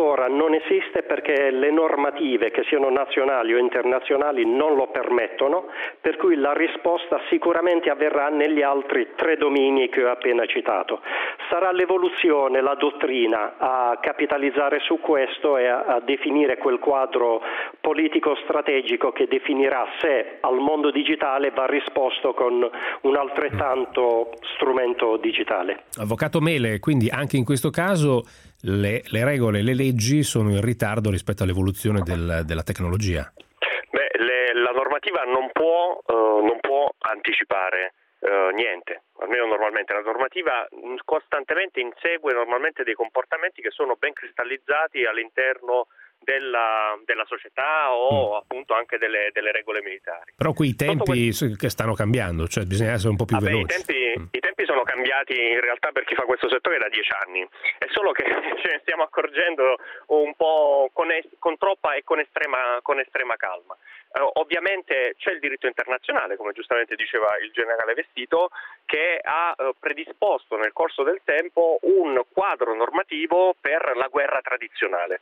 Tuttora non esiste perché le normative, che siano nazionali o internazionali, non lo permettono, per cui la risposta sicuramente avverrà negli altri tre domini che ho appena citato. Sarà l'evoluzione, la dottrina a capitalizzare su questo e a, a definire quel quadro politico-strategico che definirà se al mondo digitale va risposto con un altrettanto strumento digitale. Avvocato Mele, quindi anche in questo caso le, le regole, le leggi sono in ritardo rispetto all'evoluzione del, della tecnologia? Beh, le, la normativa non può, uh, non può anticipare uh, niente, almeno normalmente. La normativa costantemente insegue normalmente dei comportamenti che sono ben cristallizzati all'interno della, della società o mm. appunto anche delle, delle, regole militari. Però qui i tempi questo... che stanno cambiando, cioè bisogna essere un po' più Vabbè, veloci. I tempi, mm. I tempi, sono cambiati in realtà per chi fa questo settore da dieci anni, è solo che ce ne stiamo accorgendo un po' con, es- con troppa e con estrema, con estrema calma. Uh, ovviamente c'è il diritto internazionale, come giustamente diceva il generale Vestito, che ha uh, predisposto nel corso del tempo un quadro normativo per la guerra tradizionale.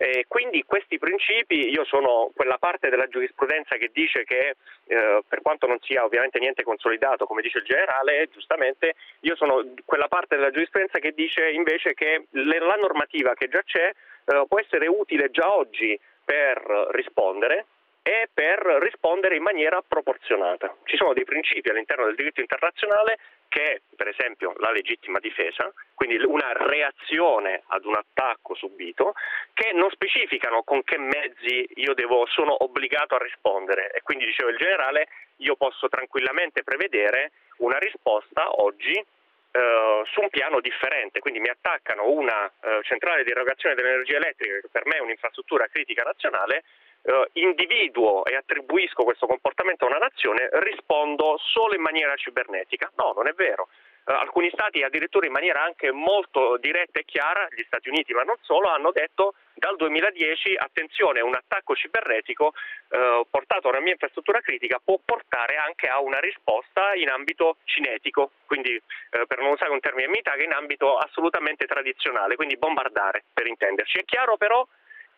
Eh, quindi questi principi, io sono quella parte della giurisprudenza che dice che eh, per quanto non sia ovviamente niente consolidato, come dice il generale, giustamente, io sono quella parte della giurisprudenza che dice invece che la normativa che già c'è eh, può essere utile già oggi per rispondere e per rispondere in maniera proporzionata. Ci sono dei principi all'interno del diritto internazionale che, per esempio, la legittima difesa, quindi una reazione ad un attacco subito, che non specificano con che mezzi io devo, sono obbligato a rispondere. E quindi, diceva il generale, io posso tranquillamente prevedere una risposta oggi Uh, su un piano differente, quindi mi attaccano una uh, centrale di erogazione dell'energia elettrica che per me è un'infrastruttura critica nazionale, eh, individuo e attribuisco questo comportamento a una nazione, rispondo solo in maniera cibernetica. No, non è vero. eh, alcuni stati addirittura in maniera anche molto diretta e chiara, gli Stati Uniti ma non solo, hanno detto dal 2010 attenzione, un attacco cibernetico eh, portato a una mia infrastruttura critica può portare anche a una risposta in ambito cinetico, quindi eh, per non usare un termine militare, in ambito assolutamente tradizionale, quindi bombardare per intenderci. È chiaro però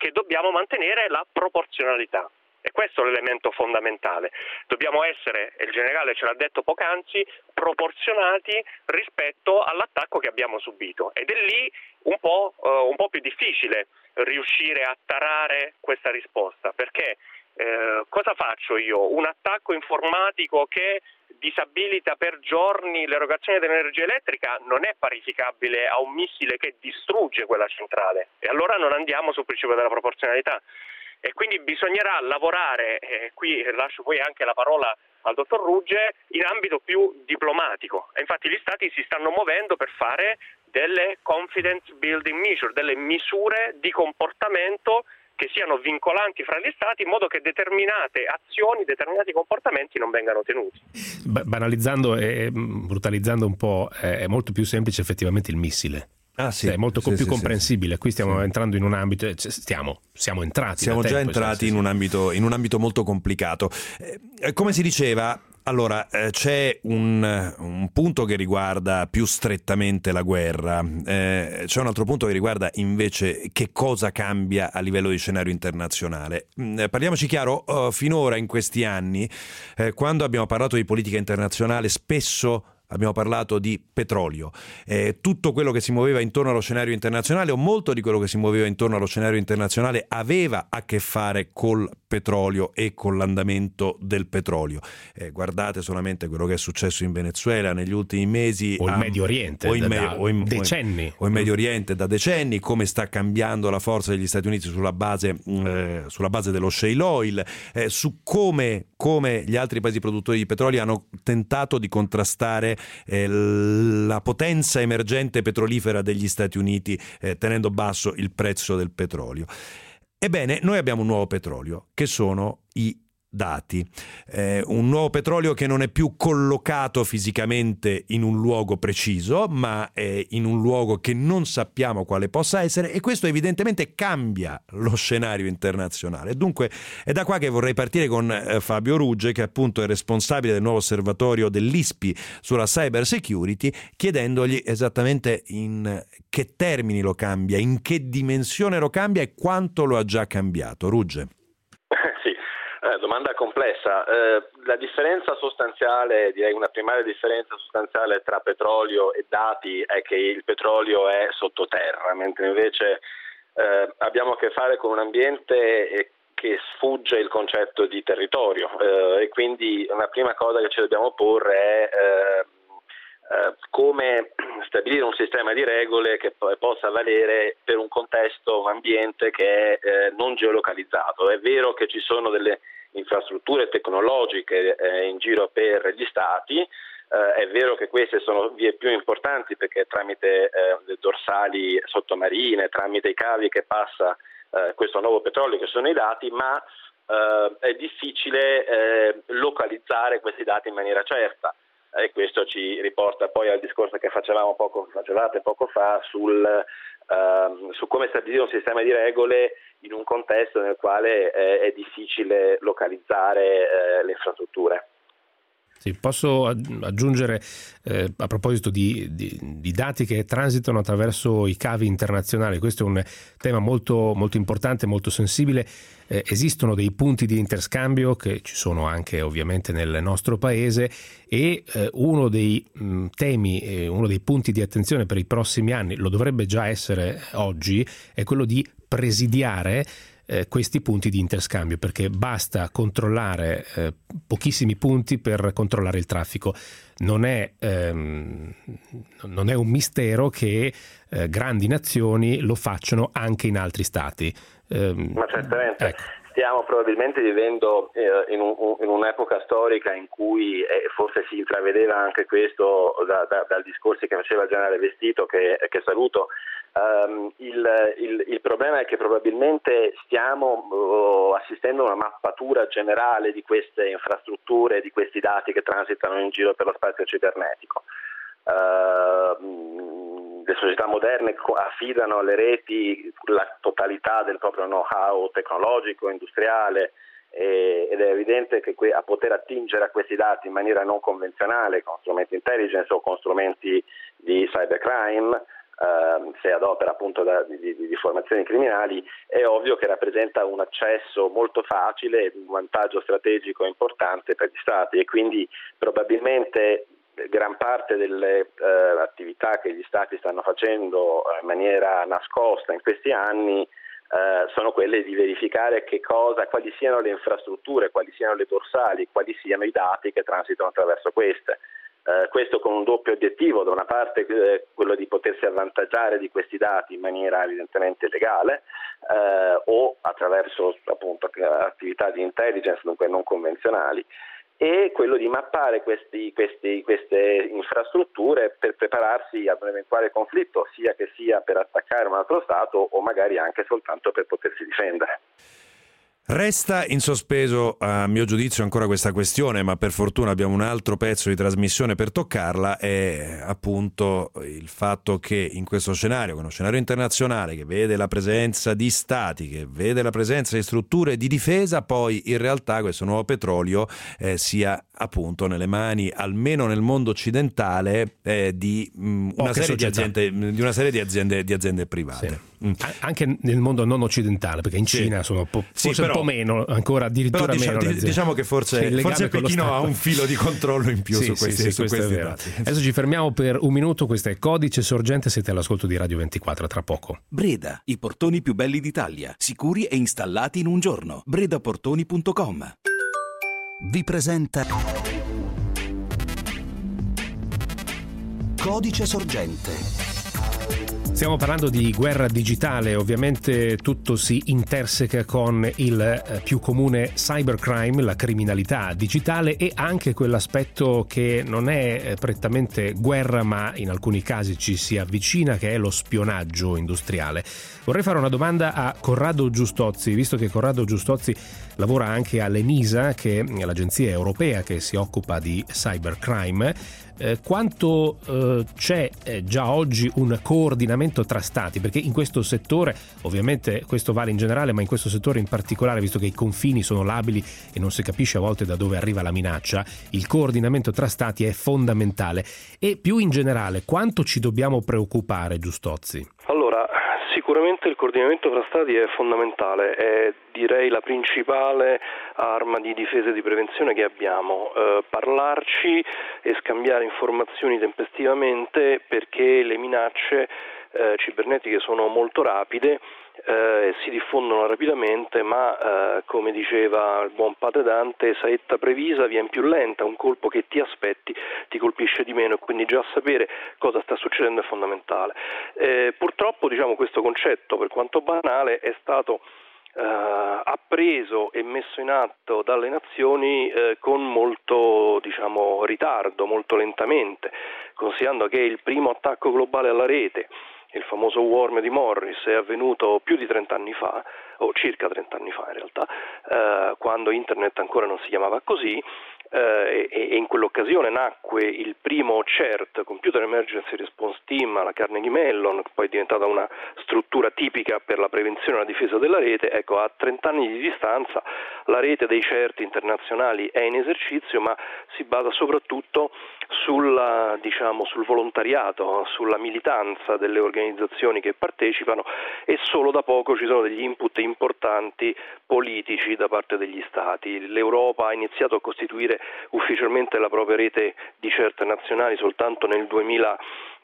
che dobbiamo mantenere la proporzionalità. E questo è l'elemento fondamentale. Dobbiamo essere, e il generale ce l'ha detto poc'anzi, proporzionati rispetto all'attacco che abbiamo subito. Ed è lì un po', uh, un po più difficile riuscire a tarare questa risposta, perché eh, cosa faccio io? Un attacco informatico che disabilita per giorni l'erogazione dell'energia elettrica non è parificabile a un missile che distrugge quella centrale e allora non andiamo sul principio della proporzionalità e quindi bisognerà lavorare, e qui lascio poi anche la parola al dottor Rugge, in ambito più diplomatico. E infatti gli Stati si stanno muovendo per fare delle confidence building measure, delle misure di comportamento che siano vincolanti fra gli Stati in modo che determinate azioni, determinati comportamenti non vengano tenuti. Banalizzando e brutalizzando un po', è molto più semplice effettivamente il missile. Ah, sì, è molto sì, più sì, comprensibile. Qui stiamo entrando in un ambito, cioè, stiamo, siamo entrati. Siamo già tempo, entrati in un, ambito, in, un ambito, molto complicato. Eh, come si diceva, allora, eh, c'è un, un, punto che riguarda più strettamente la guerra, eh, c'è un altro punto che riguarda invece che cosa cambia a livello di scenario internazionale. Mm, eh, parliamoci chiaro, oh, finora in questi anni, eh, quando abbiamo parlato di politica internazionale, spesso abbiamo parlato di petrolio. Eh, tutto quello che si muoveva intorno allo scenario internazionale o molto di quello che si muoveva intorno allo scenario internazionale aveva a che fare col petrolio e con l'andamento del petrolio. Eh, guardate solamente quello che è successo in Venezuela negli ultimi mesi. O in Medio Oriente, o in, da, o in decenni. O in Medio Oriente da decenni, come sta cambiando la forza degli Stati Uniti sulla base, eh, sulla base dello shale oil, eh, su come, come gli altri paesi produttori di petrolio hanno tentato di contrastare eh, la potenza emergente petrolifera degli Stati Uniti eh, tenendo basso il prezzo del petrolio. Ebbene, noi abbiamo un nuovo petrolio, che sono i dati. Eh, un nuovo petrolio che non è più collocato fisicamente in un luogo preciso, ma è in un luogo che non sappiamo quale possa essere e questo evidentemente cambia lo scenario internazionale. Dunque è da qua che vorrei partire con eh, Fabio Rugge, che appunto è responsabile del nuovo osservatorio dell'ISPI sulla cyber security, chiedendogli esattamente in che termini lo cambia, in che dimensione lo cambia e quanto lo ha già cambiato. Rugge. Eh, domanda complessa. Eh, la differenza sostanziale, direi una primaria differenza sostanziale tra petrolio e dati è che il petrolio è sottoterra, mentre invece eh, abbiamo a che fare con un ambiente eh, che sfugge il concetto di territorio eh, e quindi una prima cosa che ci dobbiamo porre è eh, come stabilire un sistema di regole che possa valere per un contesto, un ambiente che è non geolocalizzato. È vero che ci sono delle infrastrutture tecnologiche eh, in giro per gli stati. Eh, è vero che queste sono vie più importanti perché tramite eh, dorsali sottomarine, tramite i cavi che passa eh, questo nuovo petrolio che sono i dati, ma eh, è difficile localizzare questi dati in maniera certa e questo ci riporta poi al discorso che facevamo poco, facevate poco fa sul, uh, su come stabilire un sistema di regole in un contesto nel quale è, è difficile localizzare uh, le infrastrutture. Sì, posso aggiungere eh, a proposito di, di, di, dati che transitano attraverso i cavi internazionali, questo è un tema molto, molto importante, molto sensibile. Eh, esistono dei punti di interscambio che ci sono anche ovviamente nel nostro paese e eh, uno dei mh, temi, uno dei punti di attenzione per i prossimi anni, lo dovrebbe già essere oggi, è quello di presidiare eh, questi punti di interscambio perché basta controllare eh, pochissimi punti per controllare il traffico. Non è, ehm, non è un mistero che eh, grandi nazioni lo facciano anche in altri stati. Ehm, Ma certamente. Ecco. Stiamo probabilmente vivendo eh, in, un, in, un'epoca storica in cui eh, forse si intravedeva anche questo da, da, dal discorso che faceva il generale Vestito, che, che saluto, Um, il, il, il, problema è che probabilmente stiamo uh, assistendo a una mappatura generale di queste infrastrutture, di questi dati che transitano in giro per lo spazio cibernetico. Uh, le società moderne affidano alle reti la totalità del proprio know-how tecnologico, industriale ed è evidente che a poter attingere a questi dati in maniera non convenzionale con strumenti intelligence o con strumenti di cybercrime Uh, se ad opera appunto da, di, di, di, formazioni criminali, è ovvio che rappresenta un accesso molto facile un vantaggio strategico importante per gli Stati e quindi probabilmente gran parte delle uh, attività che gli Stati stanno facendo in maniera nascosta in questi anni Uh, sono quelle di verificare cosa, quali siano le infrastrutture, quali siano le dorsali, quali siano i dati che transitano attraverso queste. Eh, questo con un doppio obiettivo, da una parte eh, quello di potersi avvantaggiare di questi dati in maniera evidentemente legale eh, o attraverso appunto, attività di intelligence dunque non convenzionali e quello di mappare questi, questi, queste infrastrutture per prepararsi ad un eventuale conflitto, sia che sia per attaccare un altro Stato o magari anche soltanto per potersi difendere. Resta in sospeso, a mio giudizio, ancora questa questione, ma per fortuna abbiamo un altro pezzo di trasmissione per toccarla, è appunto il fatto che in questo scenario, uno scenario internazionale che vede la presenza di stati, che vede la presenza di strutture di difesa, poi in realtà questo nuovo petrolio eh, sia appunto nelle mani, almeno nel mondo occidentale, eh, di, mh, mm, una serie di, aziende, di, una serie di aziende, di aziende private. Sì. Mm. Anche nel mondo non occidentale, perché in Cina sono po- sì, forse però, un po' meno, ancora addirittura però diciamo, meno. Diciamo che forse, forse Pechino ha un filo di controllo in più sì, su questi, su questi dati. Adesso ci fermiamo per un minuto, questo è Codice Sorgente, siete all'ascolto di Radio 24, tra poco. Breda, i portoni più belli d'Italia, sicuri e installati in un giorno. bredaportoni.com Vi presenta Codice Sorgente Stiamo parlando di guerra digitale, ovviamente tutto si interseca con il eh, più comune cybercrime, la criminalità digitale e anche quell'aspetto che non è eh, prettamente guerra ma in alcuni casi ci si avvicina che è lo spionaggio industriale. Vorrei fare una domanda a Corrado Giustozzi, visto che Corrado Giustozzi lavora anche all'ENISA, che è l'agenzia europea che si occupa di cybercrime eh, quanto eh, c'è eh, già oggi un coordinamento tra stati? Perché in questo settore, ovviamente questo vale in generale, ma in questo settore in particolare, visto che i confini sono labili e non si capisce a volte da dove arriva la minaccia, il coordinamento tra stati è fondamentale. E più in generale, quanto ci dobbiamo preoccupare, Giustozzi? Allora, Sicuramente il coordinamento tra Stati è fondamentale, è direi la principale arma di difesa e di prevenzione che abbiamo. Eh, parlarci e scambiare informazioni tempestivamente perché le minacce eh, cibernetiche sono molto rapide eh, si diffondono rapidamente, ma eh, come diceva il buon padre Dante, saetta previsa viene più lenta, un colpo che ti aspetti ti colpisce di meno e quindi già sapere cosa sta succedendo è fondamentale. Eh, purtroppo diciamo, questo concetto, per quanto banale, è stato eh, appreso e messo in atto dalle nazioni eh, con molto diciamo, ritardo, molto lentamente, considerando che il primo attacco globale alla rete il famoso Worm di Morris è avvenuto più di 30 anni fa, o circa 30 anni fa in realtà, eh, quando internet ancora non si chiamava così, eh, e, in quell'occasione nacque il primo CERT, Computer Emergency Response Team, alla Carnegie Mellon, poi è diventata una struttura tipica per la prevenzione e la difesa della rete, ecco a 30 anni di distanza la rete dei CERT internazionali è in esercizio ma si basa soprattutto sulla, diciamo, sul volontariato, sulla militanza delle organizzazioni che partecipano e solo da poco ci sono degli input importanti politici da parte degli Stati. L'Europa ha iniziato a costituire ufficialmente la propria rete di certe nazionali soltanto nel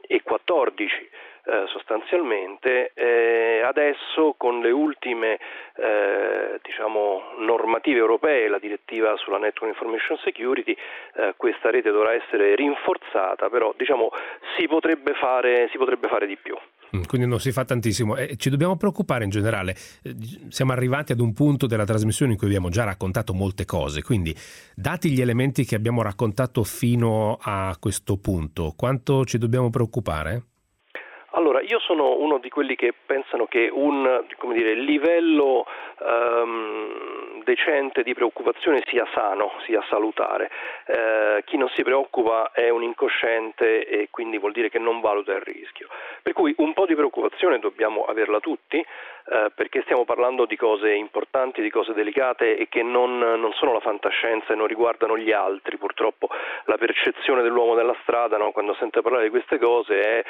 2014 eh, sostanzialmente. Eh, adesso con le ultime eh, diciamo, normative europee, la direttiva sulla Network Information Security, eh, questa rete dovrà essere rinforzata, però diciamo, si, potrebbe fare, si potrebbe fare di più. Mm, quindi non si fa tantissimo. E ci dobbiamo preoccupare in generale. Eh, siamo arrivati ad un punto della trasmissione in cui abbiamo già raccontato molte cose, quindi dati gli elementi che abbiamo raccontato fino a questo punto, quanto ci dobbiamo preoccupare? Allora, io sono uno di quelli che pensano che un dire, livello um, decente di preoccupazione sia sano, sia salutare. Eh, chi non si preoccupa è un incosciente e quindi vuol dire che non valuta il rischio. Per cui un po' di preoccupazione dobbiamo averla tutti eh, perché stiamo parlando di cose importanti, di cose delicate e che non, non, sono la fantascienza e non riguardano gli altri. Purtroppo la percezione dell'uomo nella strada no, quando sente parlare di queste cose è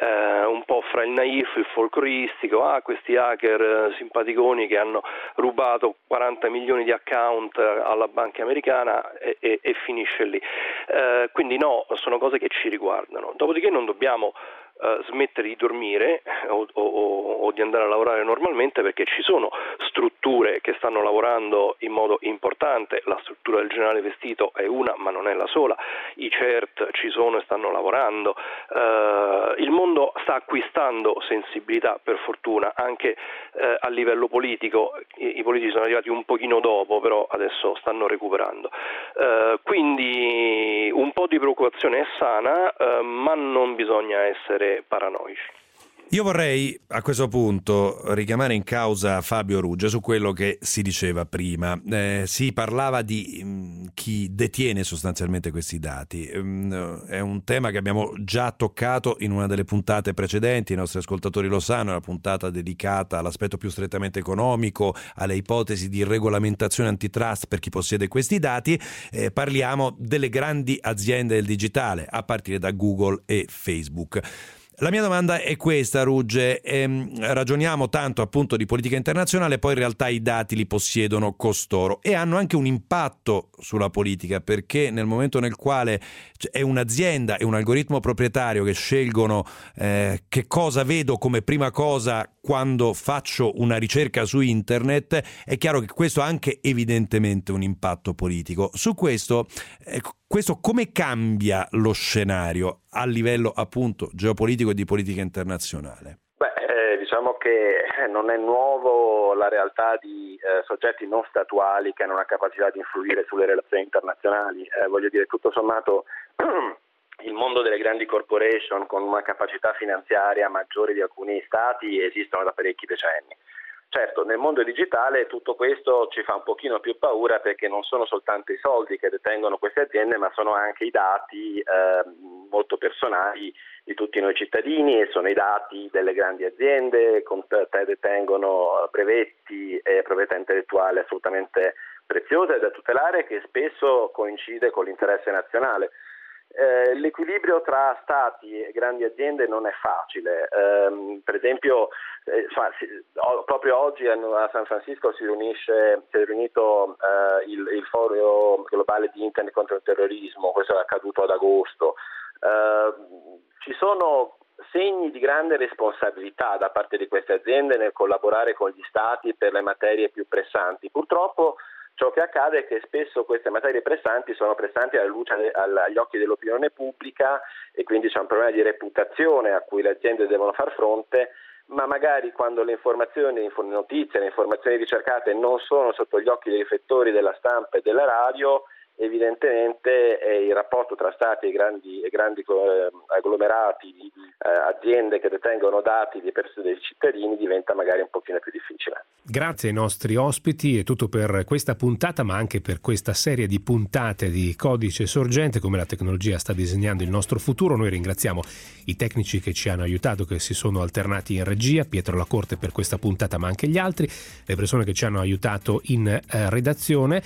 eh, un po' fra il naif, il folcloristico, ah questi hacker eh, simpaticoni che hanno rubato 40 milioni di account alla banca americana e, e, e finisce lì. Eh, quindi no, sono cose che ci riguardano. Dopodiché non dobbiamo uh, smettere di dormire o, o, o, di andare a lavorare normalmente perché ci sono strutture che stanno lavorando in modo importante, la struttura del generale vestito è una ma non è la sola, i CERT ci sono e stanno lavorando, uh, il mondo sta acquistando sensibilità per fortuna anche uh, a livello politico, I, i, politici sono arrivati un pochino dopo però adesso stanno recuperando, quindi un po' di preoccupazione è sana ma non bisogna essere paranoici. Io vorrei a questo punto richiamare in causa Fabio Ruggia su quello che si diceva prima. Eh, si parlava di mh, mm, chi detiene sostanzialmente questi dati. Mm, è un tema che abbiamo già toccato in una delle puntate precedenti, i nostri ascoltatori lo sanno, è una puntata dedicata all'aspetto più strettamente economico, alle ipotesi di regolamentazione antitrust per chi possiede questi dati. Eh, parliamo delle grandi aziende del digitale, a partire da Google e Facebook. La mia domanda è questa, Rugge. Ehm, ragioniamo tanto appunto di politica internazionale, poi in realtà i dati li possiedono costoro e hanno anche un impatto sulla politica, perché nel momento nel quale è un'azienda e un algoritmo proprietario che scelgono eh, che cosa vedo come prima cosa quando faccio una ricerca su internet, è chiaro che questo ha anche evidentemente un impatto politico. Su questo, eh, questo come cambia lo scenario a livello appunto geopolitico e di politica internazionale? Beh, eh, diciamo che eh, non è nuovo la realtà di eh, soggetti non statuali che hanno una capacità di influire sulle relazioni internazionali. Eh, voglio dire, tutto sommato il mondo delle grandi corporation con una capacità finanziaria maggiore di alcuni stati esistono da parecchi decenni. Certo, nel mondo digitale tutto questo ci fa un pochino più paura perché non sono soltanto i soldi che detengono queste aziende, ma sono anche i dati eh, molto personali di tutti noi cittadini e sono i dati delle grandi aziende che detengono brevetti e proprietà intellettuale assolutamente preziose da tutelare che spesso coincide con l'interesse nazionale. Eh, l'equilibrio tra stati e grandi aziende non è facile. Eh, per esempio, eh, si, o, proprio oggi a, San Francisco si, riunisce, si è riunito eh, il, il, foro globale di Internet contro il terrorismo, questo è accaduto ad agosto. Eh, ci sono segni di grande responsabilità da parte di queste aziende nel collaborare con gli stati per le materie più pressanti. Purtroppo Ciò che accade è che spesso queste materie pressanti sono pressanti alla luce, agli occhi dell'opinione pubblica e quindi c'è un problema di reputazione a cui le aziende devono far fronte, ma magari quando le informazioni, le notizie, le informazioni ricercate non sono sotto gli occhi dei riflettori della stampa e della radio, evidentemente eh, il rapporto tra Stati e grandi, e grandi eh, agglomerati di eh, aziende che detengono dati di persone dei cittadini diventa magari un pochino più difficile. Grazie ai nostri ospiti, è tutto per questa puntata ma anche per questa serie di puntate di codice sorgente come la tecnologia sta disegnando il nostro futuro. Noi ringraziamo i tecnici che ci hanno aiutato, che si sono alternati in regia, Pietro Lacorte per questa puntata ma anche gli altri, le persone che ci hanno aiutato in eh, redazione.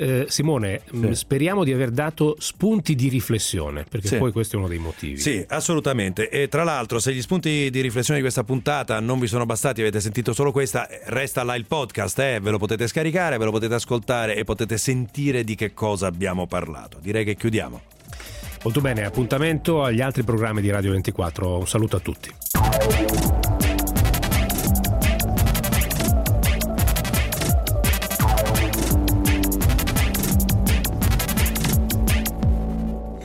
Eh, Simone, sì. Mm, speriamo di aver dato spunti di riflessione, perché sì. poi questo è uno dei motivi. Sì, assolutamente. E tra l'altro, se gli spunti di riflessione di questa puntata non vi sono bastati, avete sentito solo questa, resta là il podcast, eh? ve lo potete scaricare, ve lo potete ascoltare e potete sentire di che cosa abbiamo parlato. Direi che chiudiamo. Molto bene, appuntamento agli altri programmi di Radio 24. Un saluto a tutti.